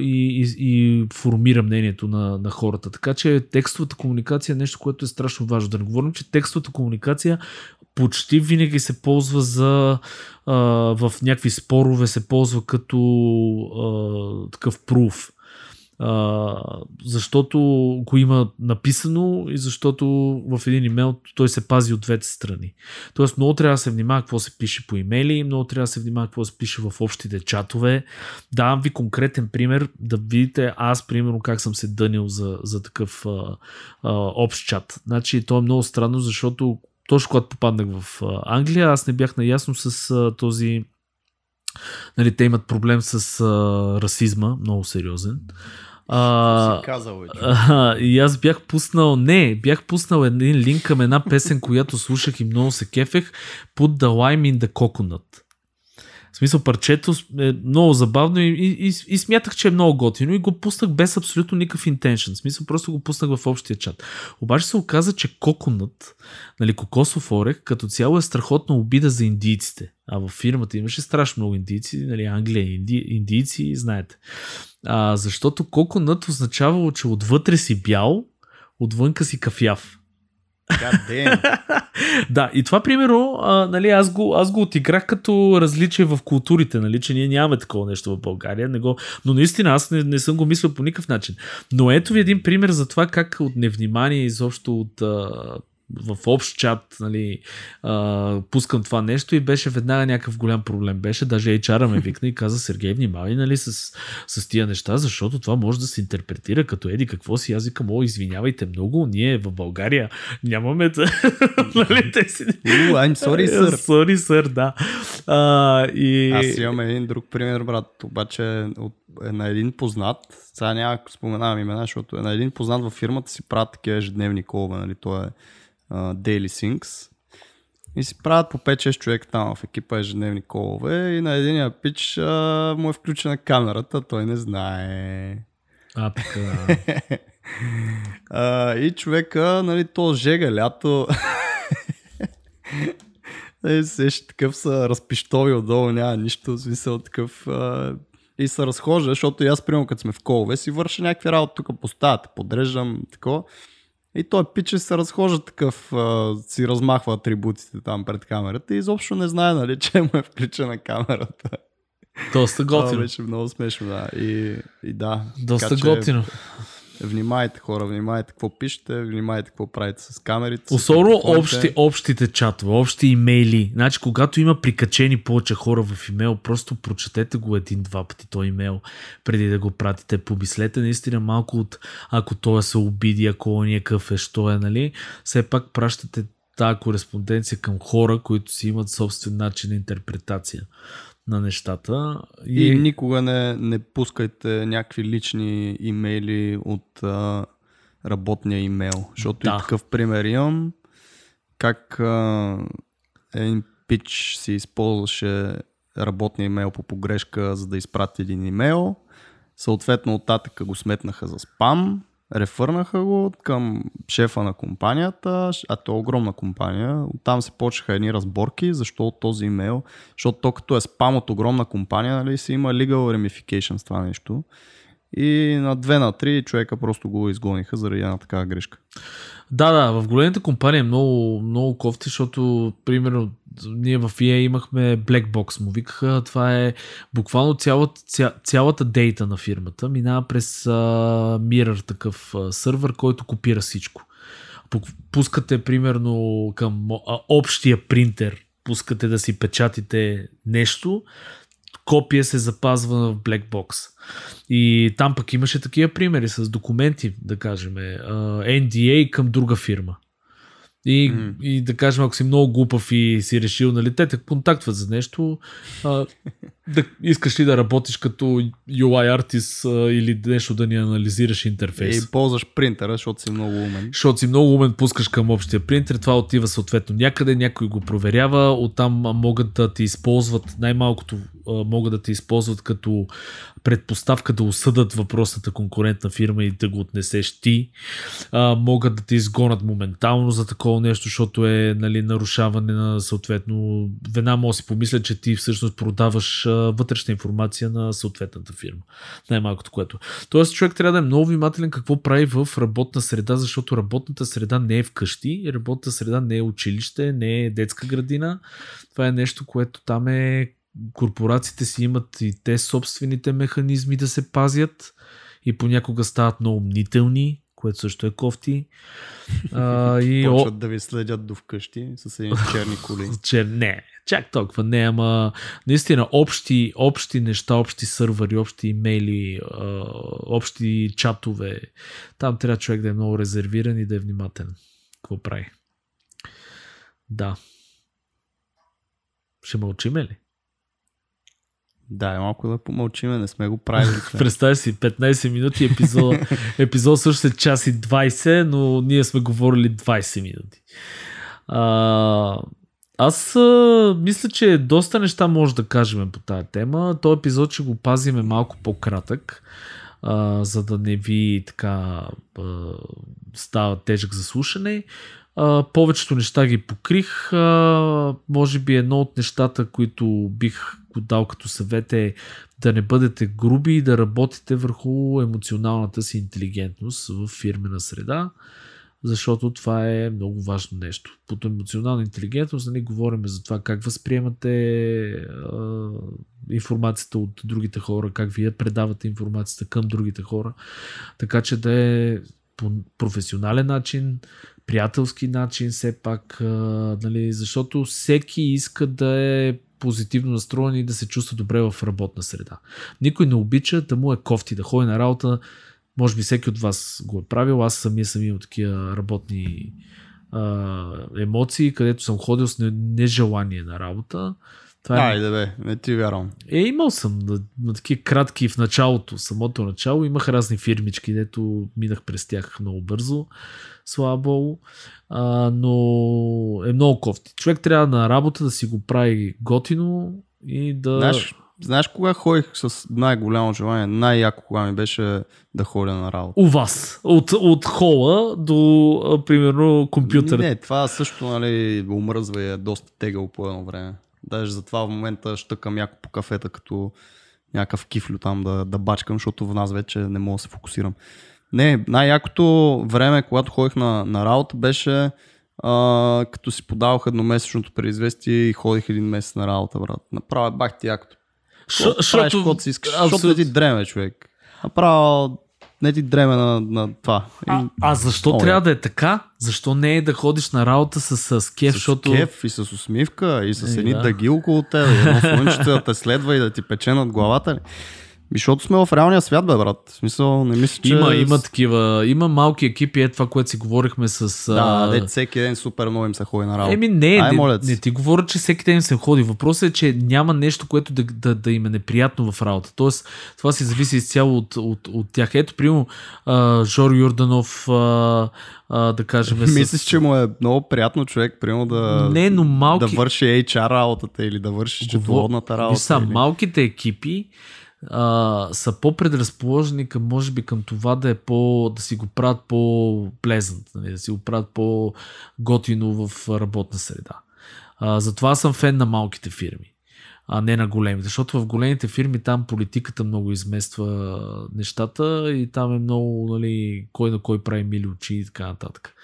и, и, и формира мнението на, на хората. Така че текстовата комуникация е нещо, което е страшно важно. Да не говорим, че текстовата комуникация почти винаги се ползва за а, в някакви спорове се ползва като а, такъв пруф защото го има написано и защото в един имейл той се пази от двете страни. Тоест много трябва да се внимава какво се пише по имейли, много трябва да се внимава какво се пише в общите чатове. Давам ви конкретен пример да видите аз примерно как съм се дънил за, за такъв а, а, общ чат. Значи то е много странно, защото точно когато попаднах в Англия, аз не бях наясно с а, този Нали, те имат проблем с а, расизма, много сериозен. А, си казал, е, а, и аз бях пуснал, не, бях пуснал един линк към една песен, която слушах и много се кефех, Put the lime in the coconut. В смисъл, парчето е много забавно и, и, и, и смятах, че е много готино и го пуснах без абсолютно никакъв интеншн. В смисъл, просто го пуснах в общия чат. Обаче се оказа, че коконът, нали, кокосов орех, като цяло е страхотна обида за индийците. А в фирмата имаше страшно много индийци, нали, Англия, инди, индийци, знаете. А, защото коконът означавало, че отвътре си бял, отвънка си кафяв. да, и това примерно, а, нали, аз, го, аз го отиграх като различие в културите, нали, че ние нямаме такова нещо в България, не го, но наистина аз не, не съм го мислил по никакъв начин. Но ето ви един пример за това как от невнимание изобщо от а, в общ чат, нали, а, пускам това нещо и беше веднага някакъв голям проблем. Беше, даже HR ме викна и каза, Сергей, внимавай нали, с, с тия неща, защото това може да се интерпретира като еди какво си. Аз викам, о, извинявайте много, ние в България нямаме нали, те си... I'm sorry, sir. Sorry, sir, да. А, и... Аз имам един друг пример, брат, обаче от, е на един познат, сега няма споменавам имена, защото е на един познат във фирмата си правят такива ежедневни колове, нали, то е Daily Syncs. И си правят по 5-6 човека там в екипа ежедневни колове и на единия пич а, му е включена камерата, той не знае. А, така. а, и човека, нали, то жега лято. Нали, сеща такъв са разпиштови отдолу, няма нищо, смисъл такъв. А, и се разхожда, защото и аз, примерно, като сме в колове, си върша някакви работи тук по стаята, подреждам, такова. И той пиче се разхожда такъв, а, си размахва атрибутите там пред камерата и изобщо не знае, нали, че му е включена камерата. Доста Това готино. беше много смешно, да. И, и да. Доста така че готино. Внимайте хора, внимайте какво пишете, внимайте какво правите с камерите. Особено общи, общите чатове, общи имейли. Значи, когато има прикачени повече хора в имейл, просто прочетете го един-два пъти този имейл, преди да го пратите. Помислете наистина малко от, ако той се обиди, ако он е къв е, що е, нали? Все пак пращате тази кореспонденция към хора, които си имат собствен начин на интерпретация на нещата. И никога не, не пускайте някакви лични имейли от а, работния имейл. Защото Да. и такъв пример имам. Как а, един пич си използваше работния имейл по погрешка, за да изпрати един имейл. Съответно, оттатъка го сметнаха за спам. Рефърнаха го към шефа на компанията, а то е огромна компания. Оттам се почнаха едни разборки, защо от този имейл, защото то като е спам от огромна компания, нали, си има legal ramification с това нещо. И на две на три човека просто го изгониха заради една такава грешка. Да, да, в големите компании е много, много кофти, защото, примерно, ние в EA имахме Black Box, му викаха, това е буквално цялата, ця, цялата дейта на фирмата, минава през а, Mirror такъв а, сървър, който копира всичко. Пу- Пускате, примерно, към а, общия принтер, пускате да си печатите нещо, копия се запазва в Black Box. И там пък имаше такива примери с документи, да кажем, NDA към друга фирма. И, Мгм. и да кажем, ако си много глупав и си решил, нали, те те контактват за нещо, а, да, искаш ли да работиш като UI артист или нещо да ни анализираш интерфейс. И ползваш принтера, защото си много умен. Защото си много умен, пускаш към общия принтер, това отива съответно някъде, някой го проверява, оттам могат да те използват, най-малкото могат да те използват като предпоставка да осъдат въпросната конкурентна фирма и да го отнесеш ти. А, могат да те изгонат моментално за такова нещо, защото е нали, нарушаване на съответно. Веднага може да си помисля, че ти всъщност продаваш а, вътрешна информация на съответната фирма. Най-малкото което. Тоест човек трябва да е много внимателен какво прави в работна среда, защото работната среда не е вкъщи, работната среда не е училище, не е детска градина. Това е нещо, което там е корпорациите си имат и те собствените механизми да се пазят и понякога стават много мнителни, което също е кофти. А, и Почват да ви следят до вкъщи с едни черни коли. че не, чак толкова не, ама наистина общи, общи неща, общи сървъри, общи имейли, общи чатове. Там трябва човек да е много резервиран и да е внимателен. Какво прави? Да. Ще мълчиме ли? Да, е малко да помълчиме, не сме го правили. Представя си, 15 минути епизод. епизод също е час и 20, но ние сме говорили 20 минути. А, аз а, мисля, че доста неща може да кажем по тази тема. Този епизод ще го пазиме малко по-кратък, а, за да не ви така а, става тежък за слушане. А, повечето неща ги покрих. А, може би едно от нещата, които бих го дал като съвет е да не бъдете груби и да работите върху емоционалната си интелигентност в фирмена среда, защото това е много важно нещо. Под емоционална интелигентност нали, говорим за това как възприемате информацията от другите хора, как вие предавате информацията към другите хора, така че да е по професионален начин, приятелски начин, все пак, нали, защото всеки иска да е позитивно настроен и да се чувства добре в работна среда. Никой не обича да му е кофти, да ходи на работа. Може би всеки от вас го е правил. Аз самия съм имал такива работни а, емоции, където съм ходил с не- нежелание на работа. Това е, Айде бе, не ти вярвам. е, имал съм на, на такива кратки в началото, самото начало. Имах разни фирмички, дето минах през тях много бързо, слава богу. А, но е много кофти. Човек трябва на работа да си го прави готино и да... Знаеш, знаеш кога ходих с най-голямо желание, най-яко кога ми беше да ходя на работа. У вас. От, от хола до, а, примерно, компютър. Не, това също, нали, умръзва и е доста тегъл по едно време. Даже затова в момента щъкам яко по кафета, като някакъв кифлю там да, да бачкам, защото в нас вече не мога да се фокусирам. Не, най-якото време, когато ходих на, на работа, беше а, като си подавах едномесечното преизвестие и ходих един месец на работа, брат. Направо бах ти якото. Защото... си искаш, защото ти дреме, човек. Направо не ти дреме на, на това. А, а защо Много трябва да е така? Защо не е да ходиш на работа с, с кеф, с защото... кеф и с усмивка и с едни да. дъги около теб, едно слънчето да те следва и да ти пече над главата ли? Защото сме в реалния свят, бе, брат. В смисъл, не мисля, че... Има, има такива, има малки екипи, е това, което си говорихме с... Да, а, де всеки ден супер много им се ходи на работа. Еми не, Ай, не, не ти говоря, че всеки ден се ходи. Въпросът е, че няма нещо, което да, да, да им е неприятно в работа. Тоест, това си зависи изцяло от, от, от тях. Ето, примерно, Жор Юрданов, а, а, да кажем... с- Мислиш, че му е много приятно човек, примерно да, Не, но малки... да върши HR работата или да върши счетоводната работа. Виж са, или... малките екипи а, са по-предразположени към, може би, към това да е по, да си го правят по-плезант, нали, да си го правят по-готино в работна среда. А, затова съм фен на малките фирми, а не на големи. Защото в големите фирми там политиката много измества нещата и там е много, нали, кой на кой прави мили очи и така нататък.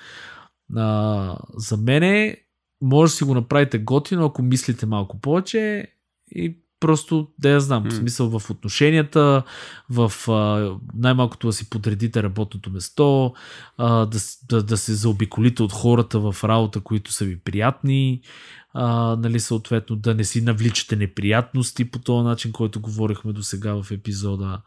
А, за мене може да си го направите готино, ако мислите малко повече и просто да я знам, в М. смисъл в отношенията, в а, най-малкото да си подредите работното место, а, да, да, да се заобиколите от хората в работа, които са ви приятни, а, нали, съответно да не си навличате неприятности по този начин, който говорихме до сега в епизода.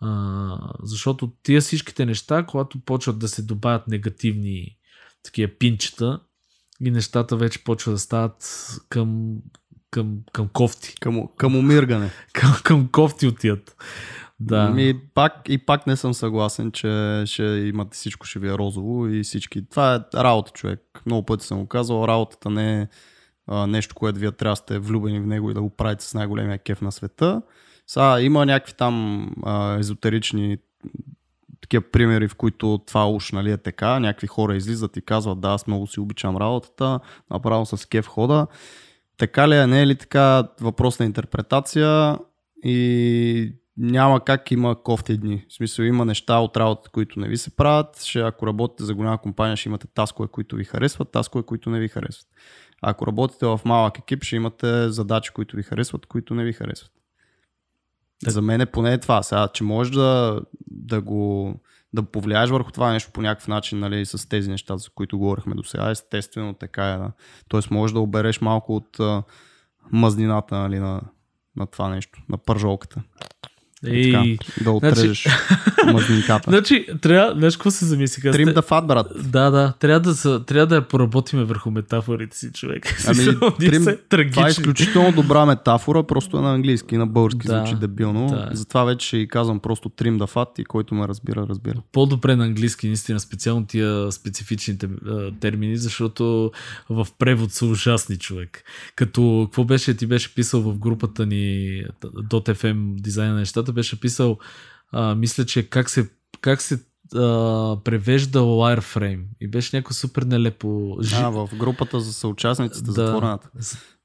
А, защото тия всичките неща, когато почват да се добавят негативни такива пинчета и нещата вече почват да стават към, към, към кофти. Към, към умиргане. Към, към кофти отият. Да. Ми, пак, и пак не съм съгласен, че ще имате всичко ще ви е розово и всички. Това е работа, човек. Много пъти съм го казал. Работата не е а, нещо, което вие трябва да сте влюбени в него и да го правите с най-големия кеф на света. Сега има някакви там а, езотерични такива примери, в които това уж нали, е така. Някакви хора излизат и казват, да, аз много си обичам работата, направо с кеф хода. Така ли е, не е ли така, въпрос на интерпретация и няма как има кофти дни. В смисъл има неща от работата, които не ви се правят. Ще, ако работите за голяма компания, ще имате таскове, които ви харесват, таскове, които не ви харесват. А ако работите в малък екип, ще имате задачи, които ви харесват, които не ви харесват. Так. За мен е поне това. Сега, че можеш да, да го да повлияеш върху това нещо по някакъв начин, нали, с тези неща, за които говорихме до сега. Естествено, така е. Да. Тоест, можеш да обереш малко от а, мазнината нали, на, на това нещо, на пържолката. Ей, Така, да отрежеш мазнинката. Значи, трябва, знаеш какво се замислиха? Трим да фат, брат. Да, да, трябва да, трябва да поработиме върху метафорите си, човек. Ами, трим, това е изключително добра метафора, просто е на английски, на български Да, звучи дебилно. да. Затова вече ще и казвам просто трим да фат и който ме разбира, разбира. По-добре на английски, наистина, специално тия специфичните а, термини, защото в превод са ужасни, човек. Като, какво беше, ти беше писал в групата ни .fm дизайна на нещата, беше писал, а, мисля, че как се, как се а, превежда wireframe. И беше някакво супер нелепо. Жи... А, в групата за съучастниците, Да. затворената.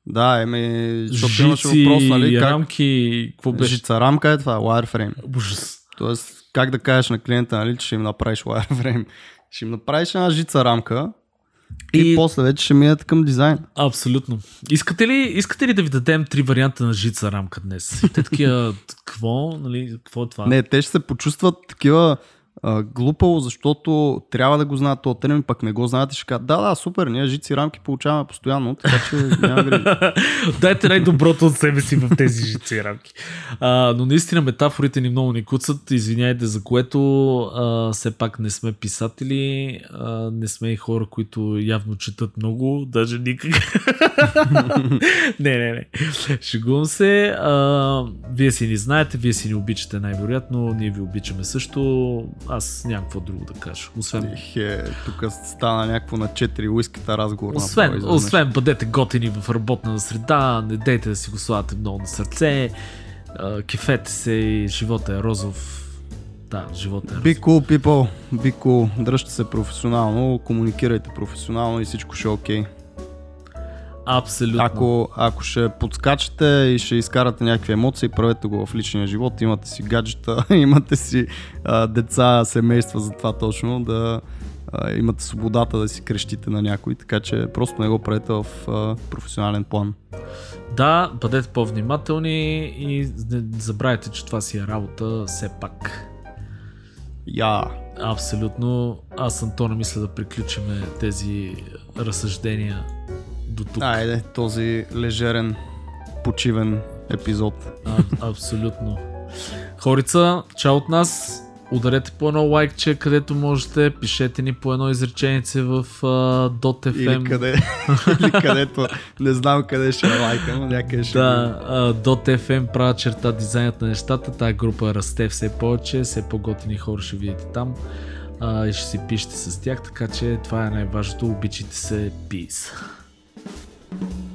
Да, еми, защото имаше въпрос, нали, как... рамки, какво беше? Жица рамка е това, wireframe. Ужас. Тоест, как да кажеш на клиента, нали, че ще им направиш wireframe. Ще им направиш една жица рамка и, И- после вече ще минете към дизайн. Абсолютно. Искате ли, искате ли да ви дадем три варианта на жица рамка днес? Те такива, какво, нали, какво е това? Не, те ще се почувстват такива а, глупаво, защото трябва да го знаят този термин, пък не го знаят и ще кажат, да, да, супер, ние жици рамки получаваме постоянно, така че няма. Дайте най-доброто от себе си в тези жици рамки. А, но наистина метафорите ни много ни куцат. Извиняйте за което а, все пак не сме писатели, а, не сме и хора, които явно четат много, даже никак. не, не, не. Шегувам се. А, вие си ни знаете, вие си ни обичате най-вероятно, ние ви обичаме също. Аз нямам какво друго да кажа. Освен Е, тук стана някакво на 4 уиската разговор. Освен, направо изведнъж. освен бъдете готини в работна среда, не дейте да си го слагате много на сърце кефете се и живота е розов. Да, живота е Be cool, people. Be cool. Дръжте се професионално, комуникирайте професионално и всичко ще е окей. Абсолютно. Ако, ако ще подскачате и ще изкарате някакви емоции, правете го в личния живот. Имате си гаджета, имате си а, деца, семейства за това точно, да а, имате свободата да си крещите на някой, така че просто не го правете в а, професионален план. Да, бъдете по-внимателни и не забравяйте, че това си е работа все пак. Я! Абсолютно. Аз, Антона, мисля да приключиме тези разсъждения до тук. Айде, този лежерен, почивен епизод. А, абсолютно. Хорица, чао от нас. Ударете по едно лайкче, където можете. Пишете ни по едно изреченице в uh, .fm. Или, къде, или където, не знам къде ще е лайка, но някъде ще Да, uh, .fm правя черта дизайнът на нещата. Тая група расте все повече, все по-готини хора ще видите там. Uh, и ще си пишете с тях, така че това е най-важното. Обичайте се. Peace. Bye.